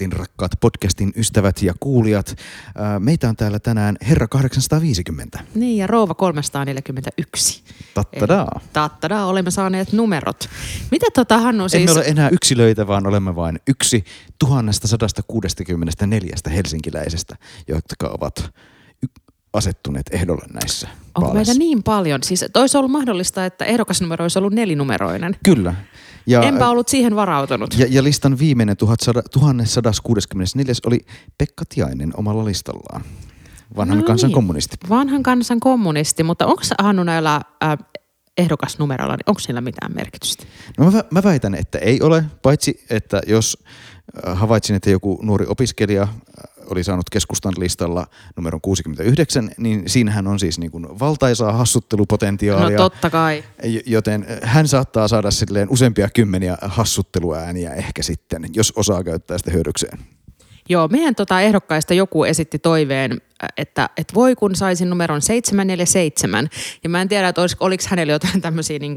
Valtuustopodcastiin, rakkaat podcastin ystävät ja kuulijat. Meitä on täällä tänään Herra 850. Niin, ja Rouva 341. Tattadaa. Tattadaa, olemme saaneet numerot. Mitä tota Hannu siis... Emme ole enää yksilöitä, vaan olemme vain yksi 1164 helsinkiläisestä, jotka ovat asettuneet ehdolle näissä Onko vaaleissa. meitä niin paljon? Siis olisi ollut mahdollista, että ehdokasnumero olisi ollut nelinumeroinen. Kyllä. Ja, Enpä ollut siihen varautunut. ja, ja listan viimeinen 1100 1164 oli Pekka Tiainen omalla listallaan. Vanhan No kansan niin. kommunisti. Vanhan kansan kommunisti, mutta onko Hannu näillä äh, ehdokasnumeroilla, niin onko sillä mitään merkitystä? No mä, mä väitän, että ei ole, paitsi että jos äh, havaitsin, että joku nuori opiskelija äh, oli saanut keskustan listalla numeron 69, niin siinähän on siis niin kuin valtaisaa No hassuttelupotentiaalia, totta kai. joten äh, hän saattaa saada silleen useampia kymmeniä hassutteluääniä ehkä sitten, jos osaa käyttää sitä hyödykseen. Joo, meidän tota ehdokkaista joku esitti toiveen, että, että voi kun saisin numeron 747. Ja mä en tiedä, että olis, oliko hänellä jotain tämmöisiä niin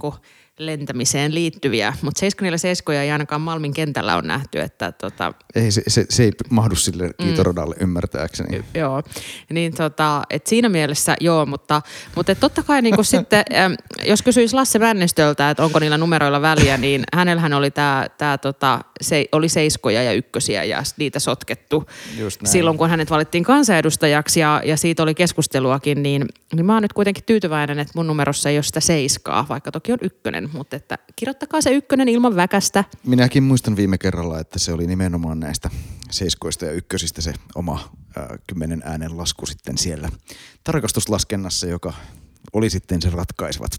lentämiseen liittyviä, mutta 747 ei ainakaan Malmin kentällä on nähty, että tota, Ei, se, se, se ei mahdu sille kiitoradalle ymmärtääkseni. Joo, niin tota, et siinä mielessä joo, mutta, mutta et totta kai niin sitten, äm, jos kysyisi Lasse Männistöltä, että onko niillä numeroilla väliä, niin hänellähän oli tämä, tää, tota, se, oli seiskoja ja ykkösiä ja niitä sotkettu silloin, kun hänet valittiin kansanedustajaksi ja, ja siitä oli keskusteluakin, niin, niin mä oon nyt kuitenkin tyytyväinen, että mun numerossa ei ole sitä seiskaa, vaikka toki on ykkönen, mutta että kirjoittakaa se ykkönen ilman väkästä. Minäkin muistan viime kerralla, että se oli nimenomaan näistä seiskoista ja ykkösistä se oma äh, kymmenen äänen lasku sitten siellä tarkastuslaskennassa, joka oli sitten se ratkaisevat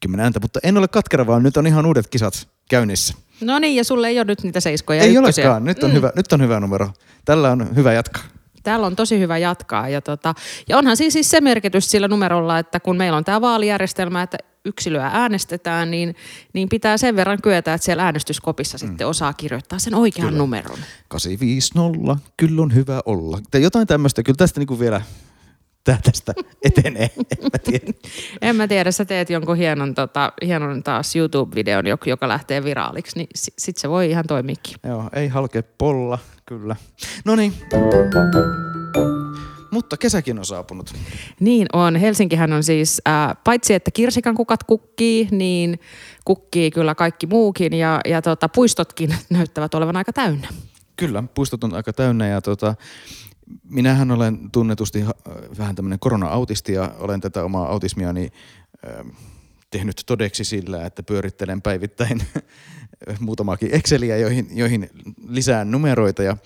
kymmenen ääntä. Mutta en ole katkera, vaan nyt on ihan uudet kisat käynnissä. No niin, ja sulle ei ole nyt niitä seiskoja ja Ei ykkösiä. olekaan, nyt on, mm. hyvä, nyt on hyvä numero. Tällä on hyvä jatkaa. Täällä on tosi hyvä jatkaa. Ja, tota, ja onhan siis, siis se merkitys sillä numerolla, että kun meillä on tämä vaalijärjestelmä, että yksilöä äänestetään, niin, niin pitää sen verran kyetä, että siellä äänestyskopissa mm. sitten osaa kirjoittaa sen oikean Kyllä. numeron. 850, kyllä on hyvä olla. Tai jotain tämmöistä, kyllä tästä niinku vielä tää tästä etenee, en mä tiedä. En mä tiedä, sä teet jonkun hienon, tota, hienon taas YouTube-videon, joka- joka lähtee viraaliksi, niin sit, sit se voi ihan toimiikin. Joo, ei halke polla, kyllä. No niin. Mutta kesäkin on saapunut. Niin on. Helsinkihän on siis, ää, paitsi että kirsikan kukat kukkii, niin kukkii kyllä kaikki muukin ja, ja tota, puistotkin näyttävät olevan aika täynnä. Kyllä, puistot on aika täynnä ja tota, minähän olen tunnetusti ha- vähän tämmöinen korona-autisti ja olen tätä omaa autismiani äh, tehnyt todeksi sillä, että pyörittelen päivittäin muutamaakin Exceliä, joihin, joihin lisään numeroita ja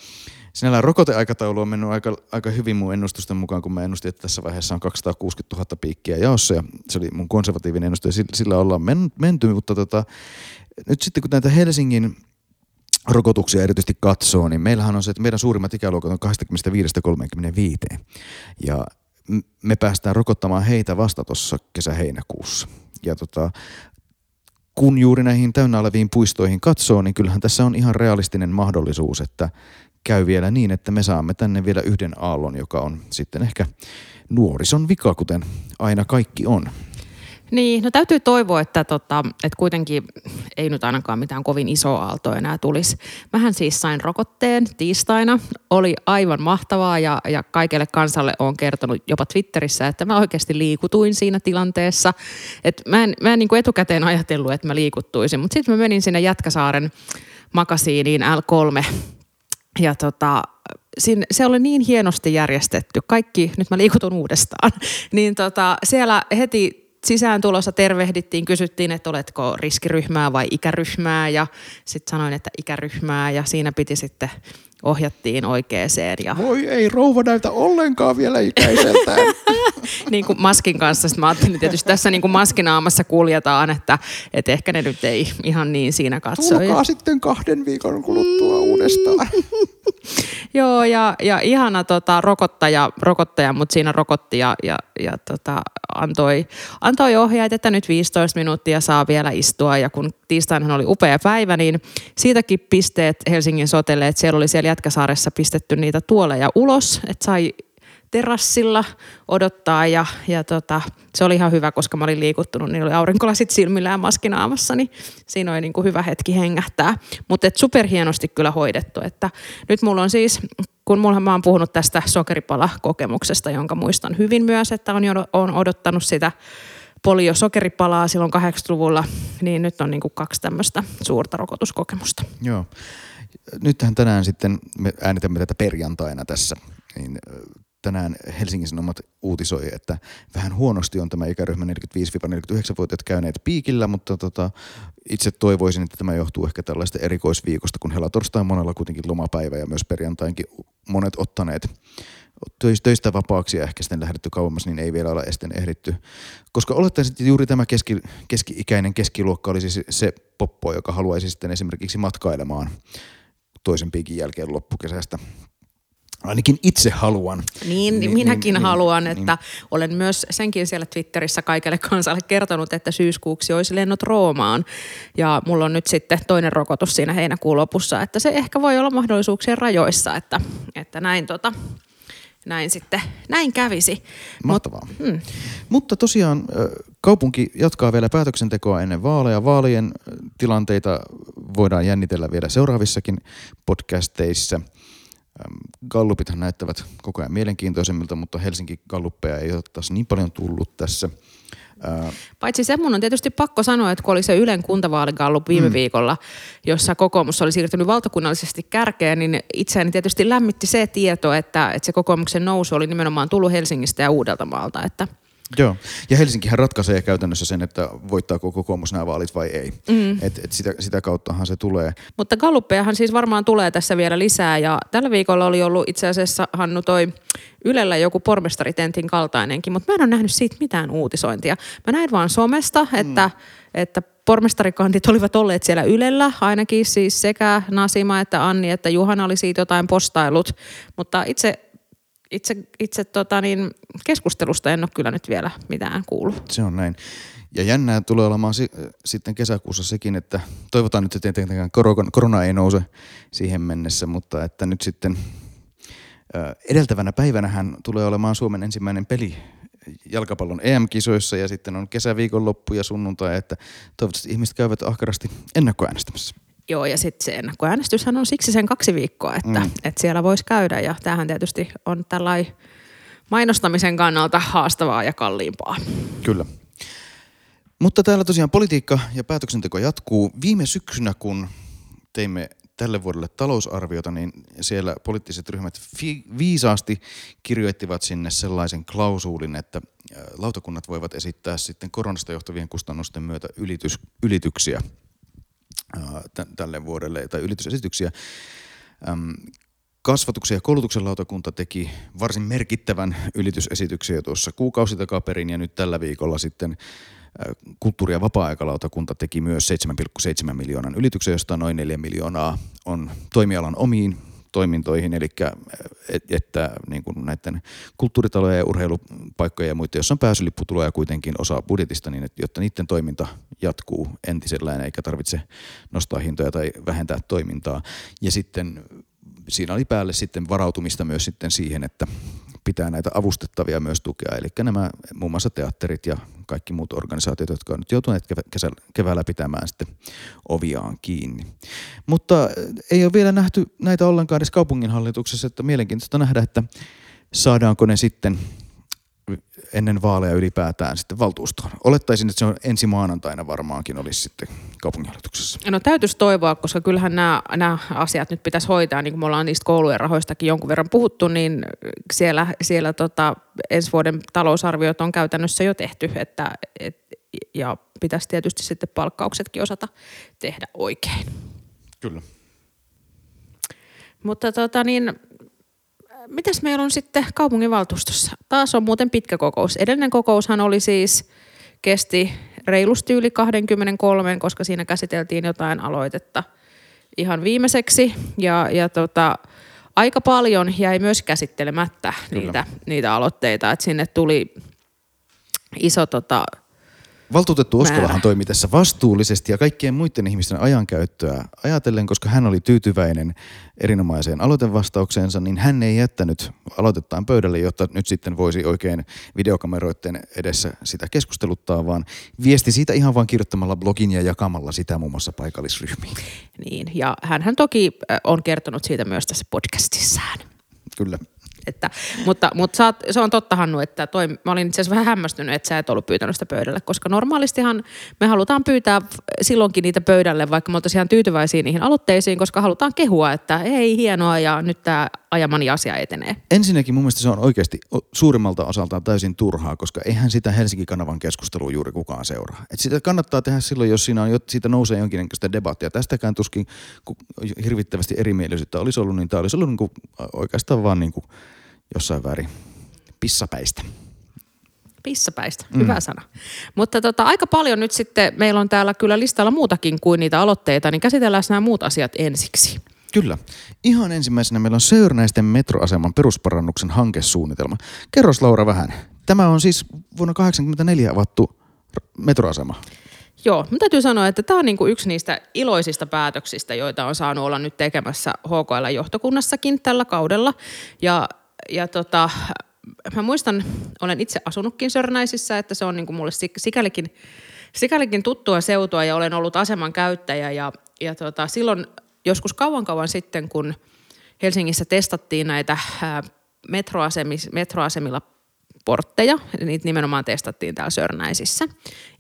Sinällään rokoteaikataulu on mennyt aika, aika hyvin mun ennustusten mukaan, kun mä ennustin, että tässä vaiheessa on 260 000 piikkiä jaossa ja se oli mun konservatiivinen ennuste ja sillä, ollaan men, menty, mutta tota, nyt sitten kun näitä Helsingin rokotuksia erityisesti katsoo, niin meillähän on se, että meidän suurimmat ikäluokat on 25-35. Ja me päästään rokottamaan heitä vasta tuossa kesä-heinäkuussa. Ja tota, kun juuri näihin täynnä oleviin puistoihin katsoo, niin kyllähän tässä on ihan realistinen mahdollisuus, että käy vielä niin, että me saamme tänne vielä yhden aallon, joka on sitten ehkä nuorison vika, kuten aina kaikki on. Niin, no täytyy toivoa, että, tota, että kuitenkin ei nyt ainakaan mitään kovin isoa aaltoa enää tulisi. Mähän siis sain rokotteen tiistaina. Oli aivan mahtavaa ja, ja kaikelle kansalle on kertonut jopa Twitterissä, että mä oikeasti liikutuin siinä tilanteessa. Et mä en, mä en niin kuin etukäteen ajatellut, että mä liikuttuisin, mutta sitten mä menin sinne Jätkäsaaren makasiiniin L3 ja tota, siinä, se oli niin hienosti järjestetty. Kaikki, nyt mä liikutun uudestaan, niin tota, siellä heti sisään tulossa tervehdittiin, kysyttiin, että oletko riskiryhmää vai ikäryhmää ja sitten sanoin, että ikäryhmää ja siinä piti sitten ohjattiin oikeeseen ja Voi ei, rouva näytä ollenkaan vielä ikäiseltään. niin kuin maskin kanssa. Sitten mä ajattelin tietysti tässä niin kuin maskinaamassa kuljetaan, että, että ehkä ne nyt ei ihan niin siinä katso. Ja- Tulkaa sitten kahden viikon kuluttua uudestaan. Joo, ja, ja ihana tota, rokottaja, rokottaja, mutta siinä rokotti ja, ja, ja tota, antoi, antoi ohjeet, että nyt 15 minuuttia saa vielä istua. Ja kun tiistaina oli upea päivä, niin siitäkin pisteet Helsingin sotelle, että siellä oli siellä Jätkäsaaressa pistetty niitä tuoleja ulos, että sai terassilla odottaa ja, ja tota, se oli ihan hyvä, koska mä olin liikuttunut, niin oli aurinkolasit silmillä ja maskinaamassa, niin siinä oli niin kuin hyvä hetki hengähtää. Mutta superhienosti kyllä hoidettu, että nyt mulla on siis, kun mulla mä oon puhunut tästä sokeripala-kokemuksesta, jonka muistan hyvin myös, että on, jo, on odottanut sitä poliosokeripalaa silloin 80-luvulla, niin nyt on niin kuin kaksi tämmöistä suurta rokotuskokemusta. Joo. Nythän tänään sitten me äänitämme tätä perjantaina tässä, niin tänään Helsingin Sanomat uutisoi, että vähän huonosti on tämä ikäryhmä 45-49-vuotiaat käyneet piikillä, mutta tota, itse toivoisin, että tämä johtuu ehkä tällaista erikoisviikosta, kun helatorstai monella kuitenkin lomapäivä ja myös perjantainkin monet ottaneet töistä vapaaksi ja ehkä sitten lähdetty kauemmas, niin ei vielä olla esten ehditty. Koska olettaisin, että juuri tämä keski, keski-ikäinen keskiluokka olisi se poppo, joka haluaisi sitten esimerkiksi matkailemaan toisen piikin jälkeen loppukesästä ainakin itse haluan. Niin, niin minäkin niin, haluan, niin, että niin. olen myös senkin siellä Twitterissä kaikelle kansalle kertonut, että syyskuuksi olisi lennot Roomaan. Ja mulla on nyt sitten toinen rokotus siinä heinäkuun lopussa, että se ehkä voi olla mahdollisuuksien rajoissa, että, että näin tota, näin sitten, näin kävisi. Mahtavaa. Mut, mm. Mutta tosiaan kaupunki jatkaa vielä päätöksentekoa ennen vaaleja. Vaalien tilanteita voidaan jännitellä vielä seuraavissakin podcasteissa. Gallupithan näyttävät koko ajan mielenkiintoisemmilta, mutta Helsinki Galluppeja ei ole taas niin paljon tullut tässä – Paitsi se mun on tietysti pakko sanoa, että kun oli se Ylen kuntavaaligallup viime mm. viikolla, jossa kokoomus oli siirtynyt valtakunnallisesti kärkeen, niin itseäni tietysti lämmitti se tieto, että, että se kokoomuksen nousu oli nimenomaan tullut Helsingistä ja Uudeltamaalta. Että Joo, ja Helsinkihän ratkaisee käytännössä sen, että voittaako kokoomus nämä vaalit vai ei. Mm. Et, et sitä, sitä kauttahan se tulee. Mutta galluppejahan siis varmaan tulee tässä vielä lisää, ja tällä viikolla oli ollut itse asiassa Hannu toi Ylellä joku pormestaritentin kaltainenkin, mutta mä en ole nähnyt siitä mitään uutisointia. Mä näin vaan somesta, että, mm. että pormestarikandit olivat olleet siellä Ylellä, ainakin siis sekä Nasima että Anni että Juhana oli siitä jotain postailut, mutta itse itse, itse tota niin, keskustelusta en ole kyllä nyt vielä mitään kuullut. Se on näin. Ja jännää tulee olemaan si- sitten kesäkuussa sekin, että toivotaan nyt, että tietenkään korona ei nouse siihen mennessä, mutta että nyt sitten edeltävänä päivänähän tulee olemaan Suomen ensimmäinen peli jalkapallon EM-kisoissa ja sitten on kesäviikonloppu ja sunnuntai, että toivottavasti ihmiset käyvät ahkerasti ennakkoäänestämässä. Joo, ja sitten se ennakkoäänestyshän on siksi sen kaksi viikkoa, että, mm. että siellä voisi käydä. Ja tämähän tietysti on tällainen mainostamisen kannalta haastavaa ja kalliimpaa. Kyllä. Mutta täällä tosiaan politiikka ja päätöksenteko jatkuu. Viime syksynä, kun teimme tälle vuodelle talousarviota, niin siellä poliittiset ryhmät fi- viisaasti kirjoittivat sinne sellaisen klausuulin, että lautakunnat voivat esittää sitten koronasta johtuvien kustannusten myötä ylitys, ylityksiä tälle vuodelle tai ylitysesityksiä. Kasvatuksen ja koulutuksen lautakunta teki varsin merkittävän ylitysesityksiä tuossa kuukausi takaperin ja nyt tällä viikolla sitten kulttuuri- ja vapaa-aikalautakunta teki myös 7,7 miljoonan ylityksen, josta noin 4 miljoonaa on toimialan omiin toimintoihin, eli että niin kuin näiden kulttuuritalojen ja urheilupaikkojen ja muiden, joissa on pääsylipputuloja kuitenkin osa budjetista, niin että, jotta niiden toiminta jatkuu entisellään eikä tarvitse nostaa hintoja tai vähentää toimintaa. Ja sitten siinä oli päälle sitten varautumista myös sitten siihen, että pitää näitä avustettavia myös tukea. Eli nämä muun muassa teatterit ja kaikki muut organisaatiot, jotka on nyt joutuneet keväällä pitämään sitten oviaan kiinni. Mutta ei ole vielä nähty näitä ollenkaan edes kaupunginhallituksessa, että mielenkiintoista nähdä, että saadaanko ne sitten ennen vaaleja ylipäätään sitten valtuustoon. Olettaisin, että se on ensi maanantaina varmaankin olisi sitten kaupunginhallituksessa. No täytyisi toivoa, koska kyllähän nämä, nämä asiat nyt pitäisi hoitaa, niin kuin me ollaan niistä koulujen rahoistakin jonkun verran puhuttu, niin siellä, siellä tota, ensi vuoden talousarviot on käytännössä jo tehty, että, et, ja pitäisi tietysti sitten palkkauksetkin osata tehdä oikein. Kyllä. Mutta tota niin, mitäs meillä on sitten kaupunginvaltuustossa? Taas on muuten pitkä kokous. Edellinen kokoushan oli siis, kesti reilusti yli 23, koska siinä käsiteltiin jotain aloitetta ihan viimeiseksi. Ja, ja tota, aika paljon jäi myös käsittelemättä niitä, niitä aloitteita, että sinne tuli iso tota, Valtuutettu Oskolahan Määrä. toimi tässä vastuullisesti ja kaikkien muiden ihmisten ajankäyttöä ajatellen, koska hän oli tyytyväinen erinomaiseen aloitevastaukseensa, niin hän ei jättänyt aloitettaan pöydälle, jotta nyt sitten voisi oikein videokameroiden edessä sitä keskusteluttaa, vaan viesti siitä ihan vaan kirjoittamalla blogin ja jakamalla sitä muun muassa paikallisryhmiin. Niin, ja hän toki äh, on kertonut siitä myös tässä podcastissaan. Kyllä. Että, mutta mutta oot, se on totta Hannu, että toi, mä olin itse vähän hämmästynyt, että sä et ollut pyytänyt sitä pöydälle, koska normaalistihan me halutaan pyytää silloinkin niitä pöydälle, vaikka me oltaisiin ihan tyytyväisiä niihin aloitteisiin, koska halutaan kehua, että hei hienoa ja nyt tämä ajamani asia etenee. Ensinnäkin mun mielestä se on oikeasti suurimmalta osaltaan täysin turhaa, koska eihän sitä Helsinki-kanavan keskustelua juuri kukaan seuraa. Et sitä kannattaa tehdä silloin, jos siinä on, siitä nousee jonkinnäköistä debattia. Tästäkään tuskin kun hirvittävästi erimielisyyttä olisi ollut, niin tämä olisi ollut niin kuin, oikeastaan vaan niin kuin jossain väärin pissapäistä. Pissapäistä, mm. hyvä sana. Mutta tota, aika paljon nyt sitten, meillä on täällä kyllä listalla muutakin kuin niitä aloitteita, niin käsitellään nämä muut asiat ensiksi. Kyllä. Ihan ensimmäisenä meillä on Söörnäisten metroaseman perusparannuksen hankesuunnitelma. Kerros Laura vähän. Tämä on siis vuonna 1984 avattu metroasema. Joo, mun täytyy sanoa, että tämä on niinku yksi niistä iloisista päätöksistä, joita on saanut olla nyt tekemässä HKL-johtokunnassakin tällä kaudella. Ja, ja tota, mä muistan, olen itse asunutkin Sörnäisissä, että se on niinku mulle sik- sikälikin, sikälikin tuttua seutua ja olen ollut aseman käyttäjä. Ja, ja tota, silloin joskus kauan kauan sitten, kun Helsingissä testattiin näitä metroasemis, metroasemilla portteja. Niitä nimenomaan testattiin täällä Sörnäisissä.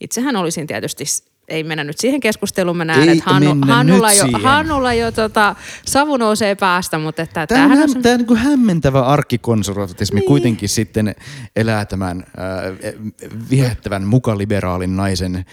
Itsehän olisin tietysti, ei mennä nyt siihen keskusteluun, mä näen, Ei että Hannu, Hannulla, jo, siihen. Hannulla jo tota, savu nousee päästä, mutta että Tämä on, tämähän on... häm, tämä niin hämmentävä arkkikonservatismi niin. kuitenkin sitten elää tämän äh, viehättävän mukaliberaalin naisen äh,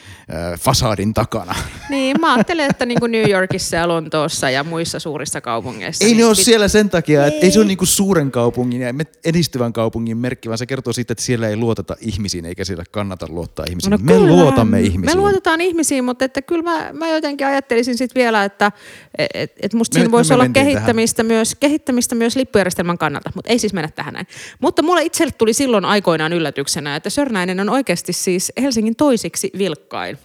fasadin takana. Niin, mä ajattelen, että niin kuin New Yorkissa ja Lontoossa ja muissa suurissa kaupungeissa. Ei niin ne ole pit- siellä sen takia, että ei se ole niinku suuren kaupungin ja edistyvän kaupungin merkki, vaan se kertoo siitä, että siellä ei luoteta ihmisiin eikä siellä kannata luottaa ihmisiin. No, me kyllähän- luotamme ihmisiin. Me luotetaan ihmisiin, mutta että kyllä mä, mä jotenkin ajattelisin sitten vielä, että et, et musta Me- siinä voisi me olla kehittämistä myös, kehittämistä myös lippujärjestelmän kannalta, mutta ei siis mennä tähän näin. Mutta mulle itselle tuli silloin aikoinaan yllätyksenä, että Sörnäinen on oikeasti siis Helsingin toisiksi vilkkain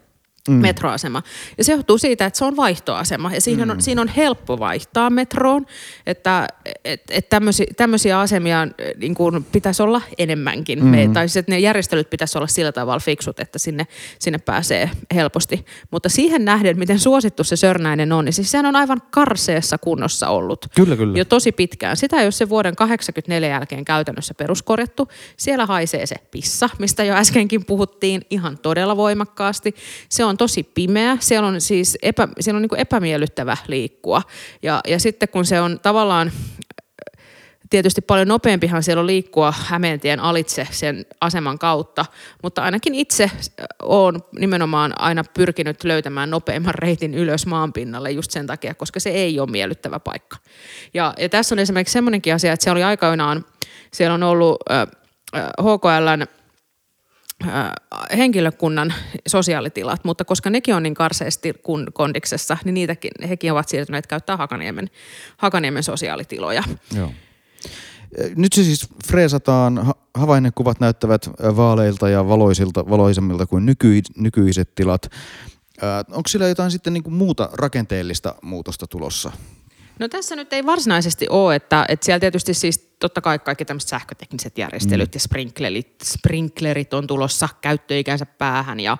mm. metroasema. Ja se johtuu siitä, että se on vaihtoasema ja siinä, mm. on, siinä on helppo vaihtaa metroon, että et, et tämmöisiä, tämmöisiä asemia äh, niin kuin pitäisi olla enemmänkin. Mm. Me, tai siis, että ne järjestelyt pitäisi olla sillä tavalla fiksut, että sinne, sinne pääsee helposti. Mutta siihen nähden, miten suosittu se Sörnäinen on, niin siis sehän on aivan karseessa kunnossa ollut. Kyllä, kyllä. Jo tosi pitkään. Sitä ei ole se vuoden 84 jälkeen käytännössä peruskorjattu. Siellä haisee se pissa, mistä jo äskenkin puhuttiin ihan todella voimakkaasti. Se on tosi pimeä. Siellä on siis epä, siellä on niin kuin epämiellyttävä liikkua. Ja, ja sitten kun se on tavallaan tietysti paljon nopeampihan siellä on liikkua Hämeentien alitse sen aseman kautta, mutta ainakin itse olen nimenomaan aina pyrkinyt löytämään nopeimman reitin ylös maanpinnalle just sen takia, koska se ei ole miellyttävä paikka. Ja, ja tässä on esimerkiksi semmoinenkin asia, että siellä oli aikoinaan, siellä on ollut äh, HKLn henkilökunnan sosiaalitilat, mutta koska nekin on niin karseasti kondiksessa, niin niitäkin, hekin ovat siirtyneet käyttää Hakaniemen, Hakaniemen sosiaalitiloja. Joo. Nyt se siis freesataan, ha- havainnekuvat näyttävät vaaleilta ja valoisilta, valoisemmilta kuin nyky, nykyiset tilat. Onko sillä jotain sitten niin kuin muuta rakenteellista muutosta tulossa? No tässä nyt ei varsinaisesti ole, että, että siellä tietysti siis totta kai kaikki tämmöiset sähkötekniset järjestelyt mm. ja sprinklerit, sprinklerit on tulossa käyttöikänsä päähän. Ja,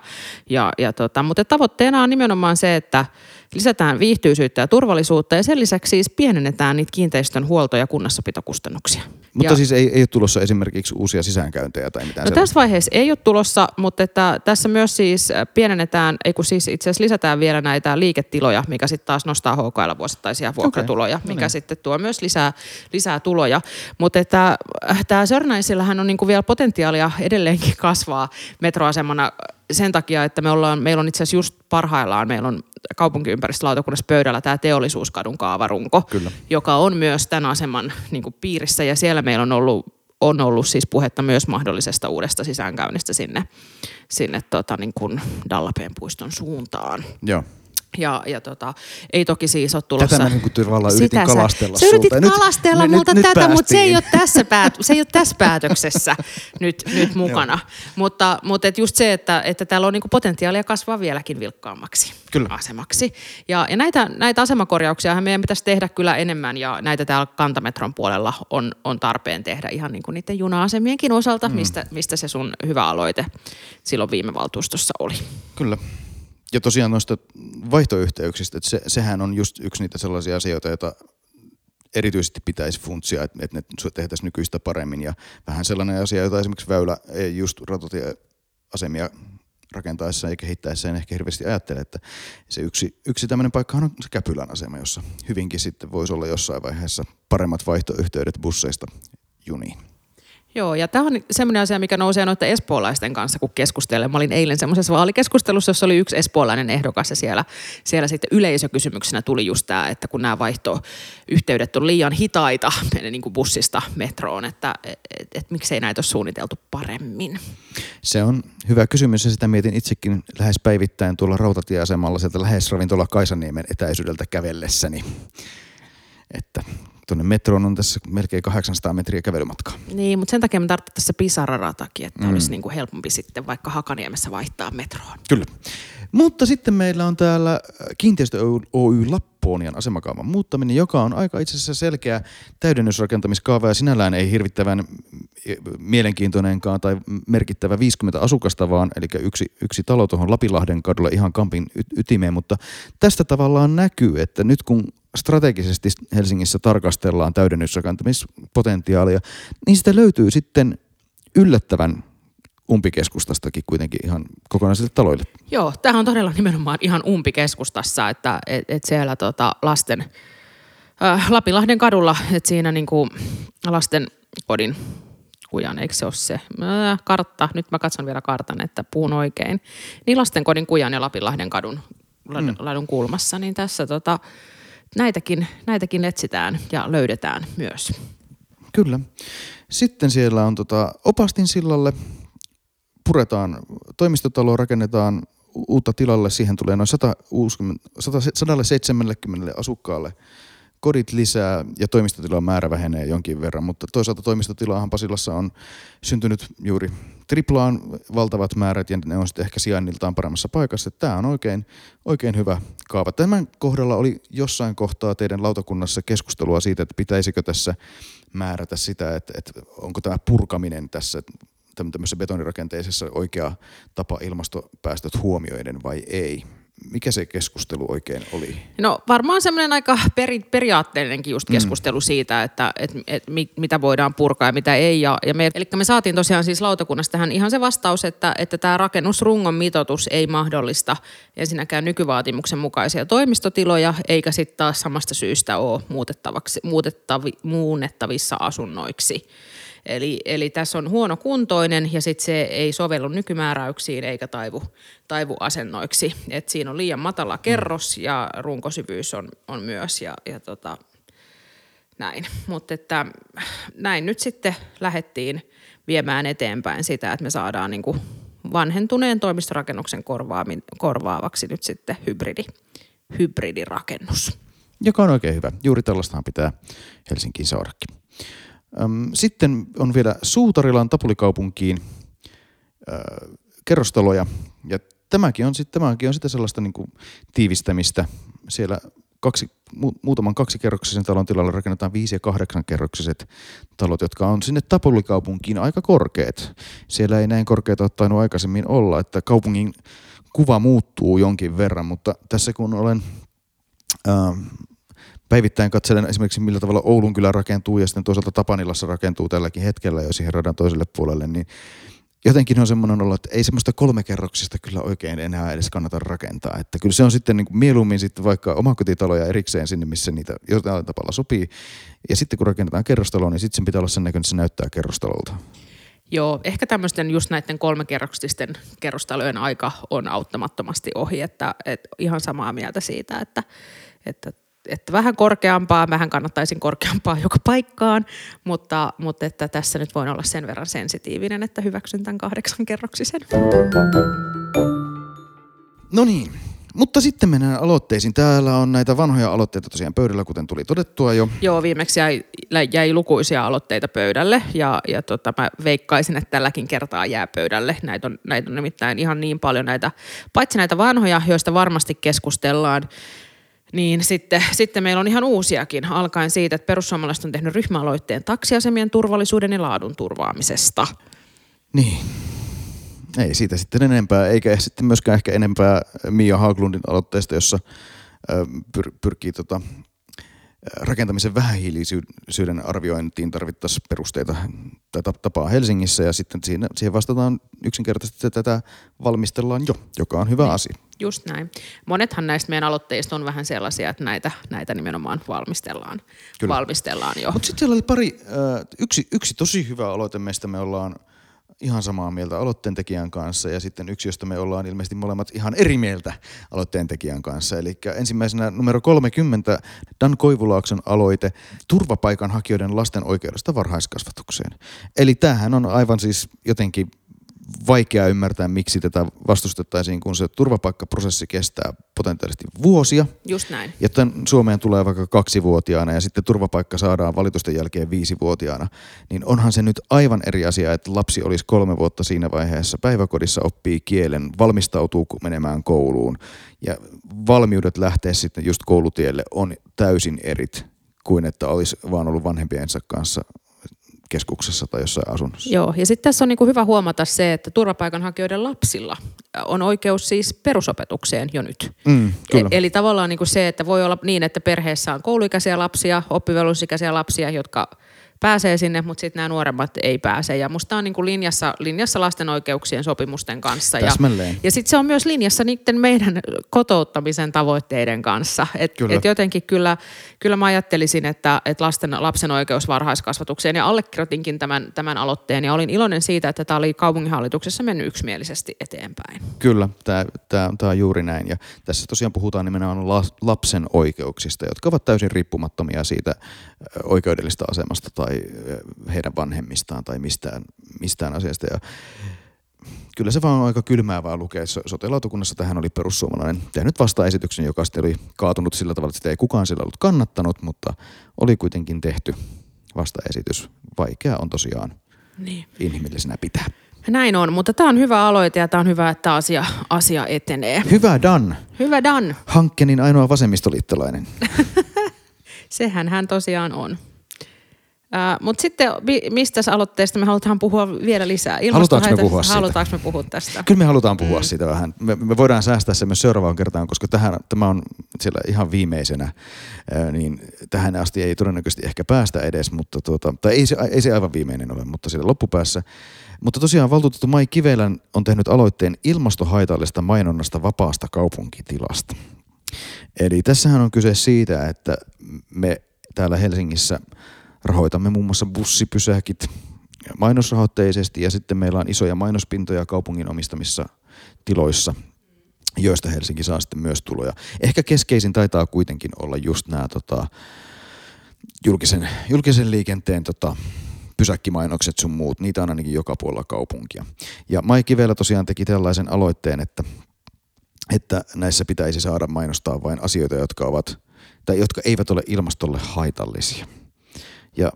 ja, ja tota, mutta tavoitteena on nimenomaan se, että lisätään viihtyisyyttä ja turvallisuutta ja sen lisäksi siis pienennetään niitä kiinteistön huolto- ja kunnossapitokustannuksia. Mutta ja, siis ei, ei ole tulossa esimerkiksi uusia sisäänkäyntejä tai mitään No tässä vaiheessa ei ole tulossa, mutta että tässä myös siis pienennetään, ei kun siis itse asiassa lisätään vielä näitä liiketiloja, mikä sitten taas nostaa HKL vuosittaisia vuokratuloja, Okei, no mikä niin. sitten tuo myös lisää, lisää tuloja. Mutta että äh, tämä Sörnäisillähän on niinku vielä potentiaalia edelleenkin kasvaa metroasemana sen takia, että me ollaan, meillä on itse asiassa just parhaillaan, meillä on kaupunkiympäristölautakunnassa pöydällä tämä teollisuuskadun kaavarunko, Kyllä. joka on myös tämän aseman niin kuin piirissä ja siellä meillä on ollut, on ollut siis puhetta myös mahdollisesta uudesta sisäänkäynnistä sinne, sinne tota, niin kuin Dallapeen puiston suuntaan. Joo. Ja, ja tota, ei toki siis ole tulossa... Tätä mä niin tavallaan yritin Sitä kalastella sä, sä yritit sulta. kalastella nyt, multa nyt, tätä, nyt mutta se ei, ole tässä päät, se ei ole tässä päätöksessä nyt, nyt mukana. mutta mutta et just se, että, että täällä on niinku potentiaalia kasvaa vieläkin vilkkaammaksi Kyllä. asemaksi. Ja, ja näitä, näitä asemakorjauksia meidän pitäisi tehdä kyllä enemmän ja näitä täällä kantametron puolella on, on tarpeen tehdä ihan niin kuin niiden juna-asemienkin osalta, mm. mistä, mistä se sun hyvä aloite silloin viime valtuustossa oli. Kyllä. Ja tosiaan noista vaihtoyhteyksistä, että se, sehän on just yksi niitä sellaisia asioita, joita erityisesti pitäisi funtsia, että, että ne tehtäisiin nykyistä paremmin. Ja vähän sellainen asia, jota esimerkiksi Väylä ei just rautatieasemia rakentaessa ja kehittäessä en ehkä hirveästi ajattele, että se yksi, yksi tämmöinen paikka on se Käpylän asema, jossa hyvinkin sitten voisi olla jossain vaiheessa paremmat vaihtoyhteydet busseista juniin. Joo, ja tämä on semmoinen asia, mikä nousee noiden espoolaisten kanssa, kun keskustelen. Mä olin eilen semmoisessa vaalikeskustelussa, jossa oli yksi espoolainen ehdokas ja siellä, siellä sitten yleisökysymyksenä tuli just tämä, että kun nämä vaihtoyhteydet on liian hitaita niin kuin bussista metroon, että et, et, et, miksei näitä ole suunniteltu paremmin. Se on hyvä kysymys ja sitä mietin itsekin lähes päivittäin tuolla rautatieasemalla sieltä lähes ravintola Kaisaniemen etäisyydeltä kävellessäni. Että tuonne metroon on tässä melkein 800 metriä kävelymatkaa. Niin, mutta sen takia me tarvitaan tässä Pisara-ratakin, että mm. olisi niin kuin helpompi sitten vaikka Hakaniemessä vaihtaa metroon. Kyllä. Mutta sitten meillä on täällä Kiinteistö Oy Lappoonian asemakaavan muuttaminen, joka on aika itse asiassa selkeä täydennysrakentamiskaava ja sinällään ei hirvittävän mielenkiintoinenkaan tai merkittävä 50 asukasta vaan, eli yksi, yksi talo tuohon Lapinlahden kadulle ihan kampin ytimeen, mutta tästä tavallaan näkyy, että nyt kun strategisesti Helsingissä tarkastellaan täydennysrakentamispotentiaalia, niin sitä löytyy sitten yllättävän umpikeskustastakin kuitenkin ihan kokonaisille taloille. Joo, tämähän on todella nimenomaan ihan umpikeskustassa, että et, et siellä tota lasten, äh, Lapinlahden kadulla, että siinä niinku lasten kodin kujan, eikö se ole se äh, kartta, nyt mä katson vielä kartan, että puun oikein, niin lasten kodin kujan ja Lapinlahden kadun mm. ladun kulmassa, niin tässä tota, näitäkin, näitäkin etsitään ja löydetään myös. Kyllä. Sitten siellä on tota, Opastin sillalle puretaan toimistotalo, rakennetaan uutta tilalle, siihen tulee noin 170 asukkaalle kodit lisää ja toimistotilan määrä vähenee jonkin verran, mutta toisaalta toimistotilaahan Pasilassa on syntynyt juuri triplaan valtavat määrät ja ne on sitten ehkä sijainniltaan paremmassa paikassa. Tämä on oikein, oikein hyvä kaava. Tämän kohdalla oli jossain kohtaa teidän lautakunnassa keskustelua siitä, että pitäisikö tässä määrätä sitä, että, että onko tämä purkaminen tässä tämmöisessä betonirakenteisessa oikea tapa ilmastopäästöt huomioiden vai ei? Mikä se keskustelu oikein oli? No varmaan semmoinen aika peri, periaatteellinenkin just keskustelu mm. siitä, että et, et, mit, mitä voidaan purkaa ja mitä ei. Ja, ja me, eli me saatiin tosiaan siis lautakunnasta tähän ihan se vastaus, että, että tämä rakennusrungon mitoitus ei mahdollista ensinnäkään nykyvaatimuksen mukaisia toimistotiloja, eikä sitten taas samasta syystä ole muutettavaksi, muutettavi, muunnettavissa asunnoiksi. Eli, eli tässä on huonokuntoinen ja sitten se ei sovellu nykymääräyksiin eikä taivu, taivu asennoiksi. Et siinä on liian matala kerros ja runkosyvyys on, on myös ja, ja tota, näin. Mutta että näin nyt sitten lähdettiin viemään eteenpäin sitä, että me saadaan niinku vanhentuneen toimistorakennuksen korvaavaksi nyt sitten hybridi, hybridirakennus. Joka on oikein hyvä. Juuri tällaistahan pitää Helsinkiin saadakin. Sitten on vielä Suutarilan tapulikaupunkiin kerrostaloja ja tämäkin on, sit, tämäkin on sitä sellaista niin kuin tiivistämistä. Siellä kaksi, muutaman kaksikerroksisen talon tilalle rakennetaan viisi- ja kahdeksankerroksiset talot, jotka on sinne tapulikaupunkiin aika korkeat. Siellä ei näin korkeita ole tainnut aikaisemmin olla, että kaupungin kuva muuttuu jonkin verran, mutta tässä kun olen päivittäin katselen esimerkiksi millä tavalla Oulun kylä rakentuu ja sitten toisaalta Tapanilassa rakentuu tälläkin hetkellä jo siihen radan toiselle puolelle, niin jotenkin on semmoinen olo, että ei semmoista kolmekerroksista kyllä oikein enää edes kannata rakentaa. Että kyllä se on sitten niin kuin mieluummin sitten vaikka omakotitaloja erikseen sinne, missä niitä jotain tapalla sopii. Ja sitten kun rakennetaan kerrostalo, niin sitten sen pitää olla sen näköinen, että se näyttää kerrostalolta. Joo, ehkä tämmöisten just näiden kolmekerroksisten kerrostalojen aika on auttamattomasti ohi, että, että ihan samaa mieltä siitä, että, että että vähän korkeampaa, vähän kannattaisin korkeampaa joka paikkaan, mutta, mutta että tässä nyt voin olla sen verran sensitiivinen, että hyväksyn tämän kahdeksan kerroksisen. No niin, mutta sitten mennään aloitteisiin. Täällä on näitä vanhoja aloitteita tosiaan pöydällä, kuten tuli todettua jo. Joo, viimeksi jäi, jäi lukuisia aloitteita pöydälle ja, ja tota, mä veikkaisin, että tälläkin kertaa jää pöydälle. Näitä on, näitä on nimittäin ihan niin paljon näitä, paitsi näitä vanhoja, joista varmasti keskustellaan, niin sitten, sitten meillä on ihan uusiakin, alkaen siitä, että perussuomalaiset on tehnyt ryhmäaloitteen taksiasemien turvallisuuden ja laadun turvaamisesta. Niin, ei siitä sitten enempää, eikä sitten myöskään ehkä enempää Mia Haglundin aloitteesta, jossa pyr- pyrkii tota, rakentamisen vähähiilisyyden arviointiin tarvittaisiin perusteita tai tapaa Helsingissä ja sitten siinä, siihen vastataan yksinkertaisesti, että tätä valmistellaan jo, joka on hyvä niin, asia. Just näin. Monethan näistä meidän aloitteista on vähän sellaisia, että näitä, näitä nimenomaan valmistellaan, Kyllä. valmistellaan jo. Mutta sitten siellä oli pari, yksi, yksi tosi hyvä aloite, mistä me ollaan – ihan samaa mieltä aloitteen tekijän kanssa ja sitten yksi, josta me ollaan ilmeisesti molemmat ihan eri mieltä aloitteen tekijän kanssa. Eli ensimmäisenä numero 30, Dan Koivulaakson aloite turvapaikanhakijoiden lasten oikeudesta varhaiskasvatukseen. Eli tämähän on aivan siis jotenkin vaikea ymmärtää, miksi tätä vastustettaisiin, kun se turvapaikkaprosessi kestää potentiaalisesti vuosia. Just näin. Ja Suomeen tulee vaikka kaksivuotiaana ja sitten turvapaikka saadaan valitusten jälkeen viisivuotiaana, niin onhan se nyt aivan eri asia, että lapsi olisi kolme vuotta siinä vaiheessa päiväkodissa, oppii kielen, valmistautuu menemään kouluun ja valmiudet lähteä sitten just koulutielle on täysin erit kuin että olisi vaan ollut vanhempiensa kanssa keskuksessa tai jossain asunnossa. Joo, ja sitten tässä on niin hyvä huomata se, että turvapaikanhakijoiden lapsilla on oikeus siis perusopetukseen jo nyt. Mm, kyllä. E- eli tavallaan niin se, että voi olla niin, että perheessä on kouluikäisiä lapsia, oppivelvollisuusikäisiä lapsia, jotka – pääsee sinne, mutta sitten nämä nuoremmat ei pääse. Ja musta on niin kuin linjassa, linjassa lasten oikeuksien sopimusten kanssa. Ja, ja sitten se on myös linjassa niiden meidän kotouttamisen tavoitteiden kanssa. Et, et jotenkin kyllä, kyllä mä ajattelisin, että, että lasten, lapsen oikeus varhaiskasvatukseen ja allekirjoitinkin tämän, tämän aloitteen ja olin iloinen siitä, että tämä oli kaupunginhallituksessa mennyt yksimielisesti eteenpäin. Kyllä, tämä on juuri näin. Ja tässä tosiaan puhutaan nimenomaan lapsen oikeuksista, jotka ovat täysin riippumattomia siitä oikeudellista asemasta tai tai heidän vanhemmistaan tai mistään, mistään asiasta. Ja kyllä se vaan on aika kylmäävää lukea. Sote-lautakunnassa tähän oli perussuomalainen tehnyt vastaesityksen, joka sitten oli kaatunut sillä tavalla, että sitä ei kukaan sillä ollut kannattanut, mutta oli kuitenkin tehty vastaesitys. Vaikea on tosiaan niin. inhimillisenä pitää. Näin on, mutta tämä on hyvä aloite ja tämä on hyvä, että asia, asia etenee. Hyvä Dan. Hyvä Dan. Hankkenin ainoa vasemmistoliittolainen. Sehän hän tosiaan on. Uh, Mutta sitten mistä aloitteesta me halutaan puhua vielä lisää? Halutaanko me puhua siitä? Halutaanko me puhua tästä? Kyllä me halutaan puhua mm. siitä vähän. Me, me voidaan säästää se myös seuraavaan kertaan, koska tähän, tämä on siellä ihan viimeisenä. Niin tähän asti ei todennäköisesti ehkä päästä edes, mutta tuota, tai ei se, ei se aivan viimeinen ole, mutta siellä loppupäässä. Mutta tosiaan valtuutettu Mai Kivelän on tehnyt aloitteen ilmastohaitallista mainonnasta vapaasta kaupunkitilasta. Eli tässähän on kyse siitä, että me täällä Helsingissä – rahoitamme muun muassa bussipysäkit mainosrahoitteisesti ja sitten meillä on isoja mainospintoja kaupungin omistamissa tiloissa, joista Helsinki saa sitten myös tuloja. Ehkä keskeisin taitaa kuitenkin olla just nämä tota, julkisen, julkisen liikenteen tota, pysäkkimainokset sun muut, niitä on ainakin joka puolella kaupunkia. Ja Mai Kivelä tosiaan teki tällaisen aloitteen, että, että näissä pitäisi saada mainostaa vain asioita, jotka, ovat, tai jotka eivät ole ilmastolle haitallisia – ja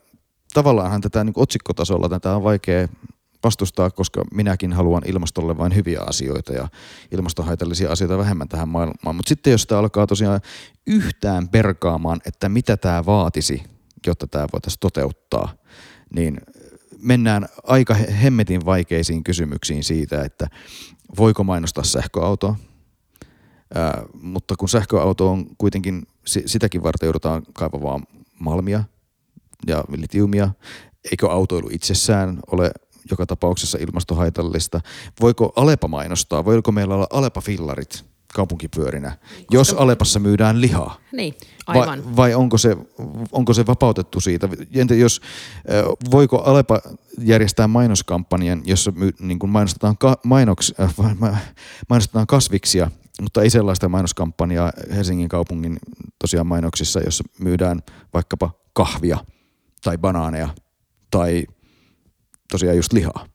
tavallaanhan tätä niin otsikkotasolla tätä on vaikea vastustaa, koska minäkin haluan ilmastolle vain hyviä asioita ja ilmastohaitallisia asioita vähemmän tähän maailmaan. Mutta sitten jos sitä alkaa tosiaan yhtään perkaamaan, että mitä tämä vaatisi, jotta tämä voitaisiin toteuttaa, niin mennään aika hemmetin vaikeisiin kysymyksiin siitä, että voiko mainostaa sähköautoa, Ää, mutta kun sähköauto on kuitenkin, sitäkin varten joudutaan kaivavaan malmia, ja litiumia. Eikö autoilu itsessään ole joka tapauksessa ilmastohaitallista? Voiko Alepa mainostaa? Voiko meillä olla Alepa-fillarit kaupunkipyörinä, Koska... jos Alepassa myydään lihaa? Niin, aivan. Vai, vai onko, se, onko se vapautettu siitä? Entä jos, voiko Alepa järjestää mainoskampanjan, jossa my, niin kuin mainostetaan, ka, mainoks, äh, mainostetaan kasviksia, mutta ei sellaista mainoskampanjaa Helsingin kaupungin tosiaan mainoksissa, jossa myydään vaikkapa kahvia – tai banaaneja tai tosiaan just lihaa.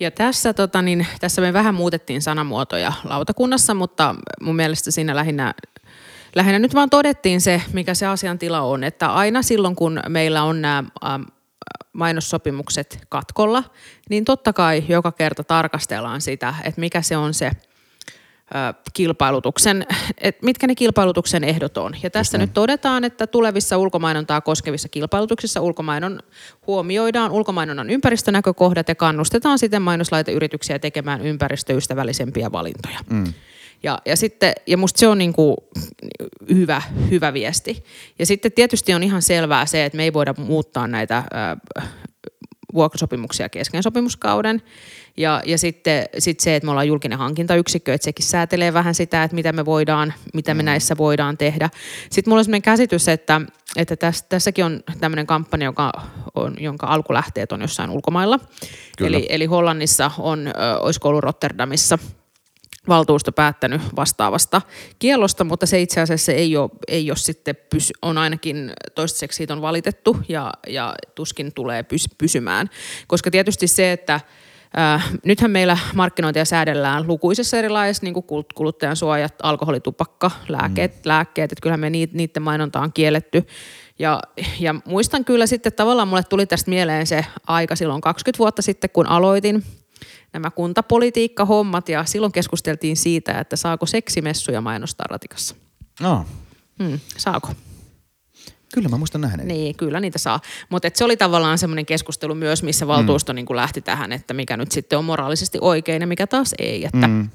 Ja tässä, tota, niin, tässä me vähän muutettiin sanamuotoja lautakunnassa, mutta mun mielestä siinä lähinnä, lähinnä nyt vaan todettiin se, mikä se asiantila on, että aina silloin kun meillä on nämä ähm, mainossopimukset katkolla, niin totta kai joka kerta tarkastellaan sitä, että mikä se on se – kilpailutuksen, että mitkä ne kilpailutuksen ehdot on. Ja tässä nyt todetaan, että tulevissa ulkomainontaa koskevissa kilpailutuksissa ulkomainon huomioidaan ulkomainonnan ympäristönäkökohdat ja kannustetaan siten mainoslaiteyrityksiä tekemään ympäristöystävällisempiä valintoja. Mm. Ja, ja, sitten, ja musta se on niin kuin hyvä, hyvä viesti. Ja sitten tietysti on ihan selvää se, että me ei voida muuttaa näitä äh, vuokrasopimuksia kesken sopimuskauden. Ja, ja sitten sit se, että me ollaan julkinen hankintayksikkö, että sekin säätelee vähän sitä, että mitä me voidaan, mitä me mm. näissä voidaan tehdä. Sitten mulla on sellainen käsitys, että, että täs, tässäkin on tämmöinen kampanja, joka on, jonka alkulähteet on jossain ulkomailla. Eli, eli Hollannissa on, ö, olisiko ollut Rotterdamissa – valtuusto päättänyt vastaavasta kielosta, mutta se itse asiassa ei ole, ei ole sitten, pysy, on ainakin toistaiseksi siitä on valitettu ja, ja tuskin tulee pys, pysymään. Koska tietysti se, että Äh, nythän meillä markkinointia säädellään lukuisessa erilaisissa niin kuin kuluttajan suojat, alkoholi, tupakka, lääkkeet, mm. lääkkeet että kyllähän me niiden mainonta on kielletty. Ja, ja muistan kyllä sitten, tavallaan mulle tuli tästä mieleen se aika silloin 20 vuotta sitten, kun aloitin nämä kuntapolitiikkahommat ja silloin keskusteltiin siitä, että saako seksimessuja mainostaa ratikassa. No. Hmm, saako? Kyllä mä muistan nähneeni. Niin, kyllä niitä saa. Mutta se oli tavallaan semmoinen keskustelu myös, missä valtuusto mm. niin lähti tähän, että mikä nyt sitten on moraalisesti oikein ja mikä taas ei. Että mm.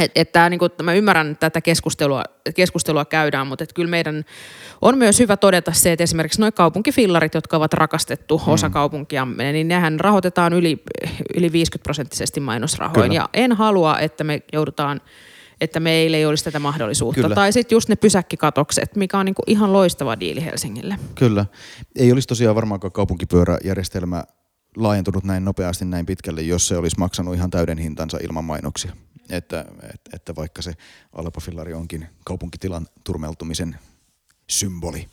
Et, et tää, niinku, mä ymmärrän, että tätä keskustelua, keskustelua käydään, mutta et kyllä meidän on myös hyvä todeta se, että esimerkiksi nuo kaupunkifillarit, jotka ovat rakastettu mm. osa kaupunkia, niin nehän rahoitetaan yli, yli 50 prosenttisesti mainosrahoin. Kyllä. Ja en halua, että me joudutaan että meillä ei olisi tätä mahdollisuutta. Kyllä. Tai sitten just ne pysäkkikatokset, mikä on niinku ihan loistava diili Helsingille. Kyllä. Ei olisi tosiaan varmaankaan kaupunkipyöräjärjestelmä laajentunut näin nopeasti näin pitkälle, jos se olisi maksanut ihan täyden hintansa ilman mainoksia että, että, että vaikka se Alpafillari onkin kaupunkitilan turmeltumisen symboli.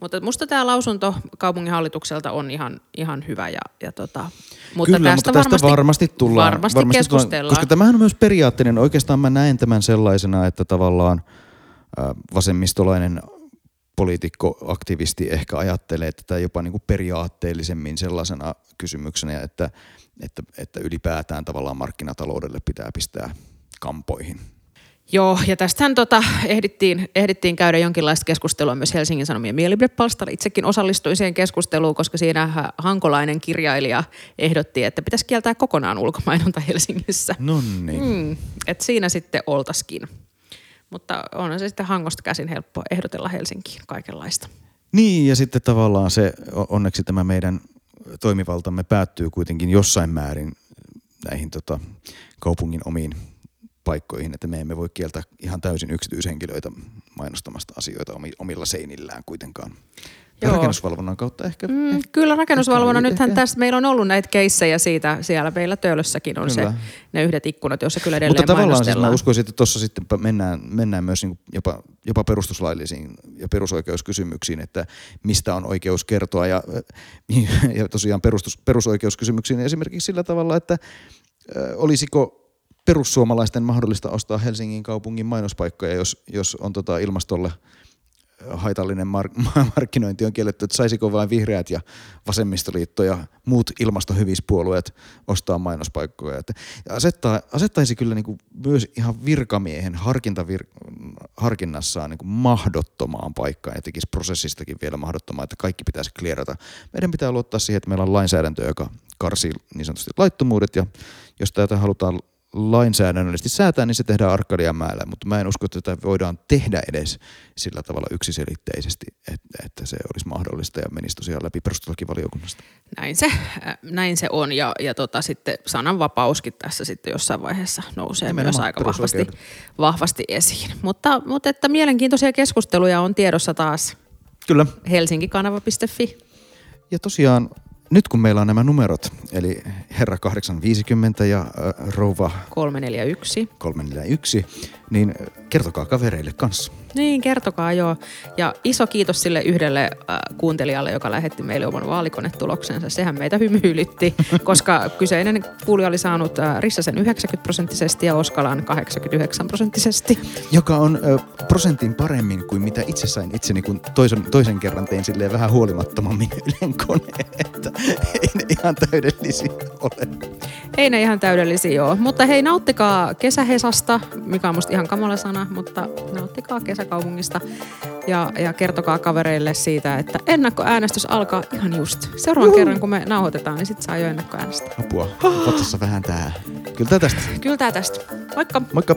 Mutta musta tämä lausunto kaupunginhallitukselta on ihan, ihan hyvä. Ja, ja tota, mutta Kyllä, tästä, mutta tästä varmasti, varmasti tullaan. Varmasti, varmasti keskustellaan. Tullaan, koska tämähän on myös periaatteinen. Oikeastaan mä näen tämän sellaisena, että tavallaan vasemmistolainen poliitikko, aktivisti ehkä ajattelee tätä jopa niin kuin periaatteellisemmin sellaisena kysymyksenä, että, että, että ylipäätään tavallaan markkinataloudelle pitää pistää kampoihin. Joo, ja tästähän tota, ehdittiin, ehdittiin käydä jonkinlaista keskustelua myös Helsingin Sanomien mielipidepalstalla. Itsekin osallistuin siihen keskusteluun, koska siinä hankolainen kirjailija ehdotti, että pitäisi kieltää kokonaan ulkomainonta Helsingissä. No niin. Mm, että siinä sitten oltaskin. Mutta on se sitten Hangosta käsin helppo ehdotella Helsinkiin kaikenlaista. Niin, ja sitten tavallaan se, onneksi tämä meidän toimivaltamme päättyy kuitenkin jossain määrin näihin tota, kaupungin omiin paikkoihin, että me emme voi kieltää ihan täysin yksityishenkilöitä mainostamasta asioita omilla seinillään kuitenkaan. Joo. rakennusvalvonnan kautta ehkä. Mm, ehkä kyllä rakennusvalvonnan. Nythän ehkä. tässä meillä on ollut näitä keissejä siitä. Siellä meillä Töölössäkin on kyllä. se, ne yhdet ikkunat, joissa kyllä edelleen Mutta tavallaan siis mä uskoisin, että tuossa sitten mennään, mennään myös niin jopa, jopa perustuslaillisiin ja perusoikeuskysymyksiin, että mistä on oikeus kertoa. Ja, ja tosiaan perustus, perusoikeuskysymyksiin esimerkiksi sillä tavalla, että olisiko perussuomalaisten mahdollista ostaa Helsingin kaupungin mainospaikkoja, jos, jos on tota ilmastolle – haitallinen mark- markkinointi on kielletty, että saisiko vain vihreät ja vasemmistoliitto ja muut ilmastohyvispuolueet ostaa mainospaikkoja. Että asettaa, asettaisi kyllä niin kuin myös ihan virkamiehen harkintavir- harkinnassaan niin kuin mahdottomaan paikkaan ja tekisi prosessistakin vielä mahdottomaa, että kaikki pitäisi klierata. Meidän pitää luottaa siihen, että meillä on lainsäädäntö, joka karsii niin sanotusti laittomuudet ja jos tätä halutaan lainsäädännöllisesti säätää, niin se tehdään Arkadianmäellä, mutta mä en usko, että tätä voidaan tehdä edes sillä tavalla yksiselitteisesti, että, että se olisi mahdollista ja menisi tosiaan läpi perustuslakivaliokunnasta. Näin se, äh, näin se on ja, ja tota, sitten sananvapauskin tässä sitten jossain vaiheessa nousee myös aika vahvasti, vahvasti esiin. Mutta, mutta että mielenkiintoisia keskusteluja on tiedossa taas. Kyllä. Helsinkikanava.fi. Ja tosiaan nyt kun meillä on nämä numerot, eli herra 850 ja äh, rouva 341. 341, niin kertokaa kavereille kanssa. Niin, kertokaa joo. Ja iso kiitos sille yhdelle äh, kuuntelijalle, joka lähetti meille oman vaalikonetuloksensa. Sehän meitä hymyilytti, koska kyseinen kuulija oli saanut äh, Rissasen 90 prosenttisesti ja Oskalan 89 prosenttisesti. Joka on ö, prosentin paremmin kuin mitä itse sain itseni, kun toisen, toisen kerran tein silleen vähän huolimattomammin Ylen koneen, että ei ne ihan täydellisiä ole. Ei ne ihan täydellisiä ole, mutta hei nauttikaa kesähesasta, mikä on musta ihan kamala sana, mutta nauttikaa kesäkaupungista ja, ja kertokaa kavereille siitä, että ennakkoäänestys alkaa ihan just. Seuraavan Uhu. kerran, kun me nauhoitetaan, niin sit saa jo ennakkoäänestää. Apua, vatsassa vähän tää. Kyllä tää tästä. Kyllä tää tästä. Moikka! Moikka!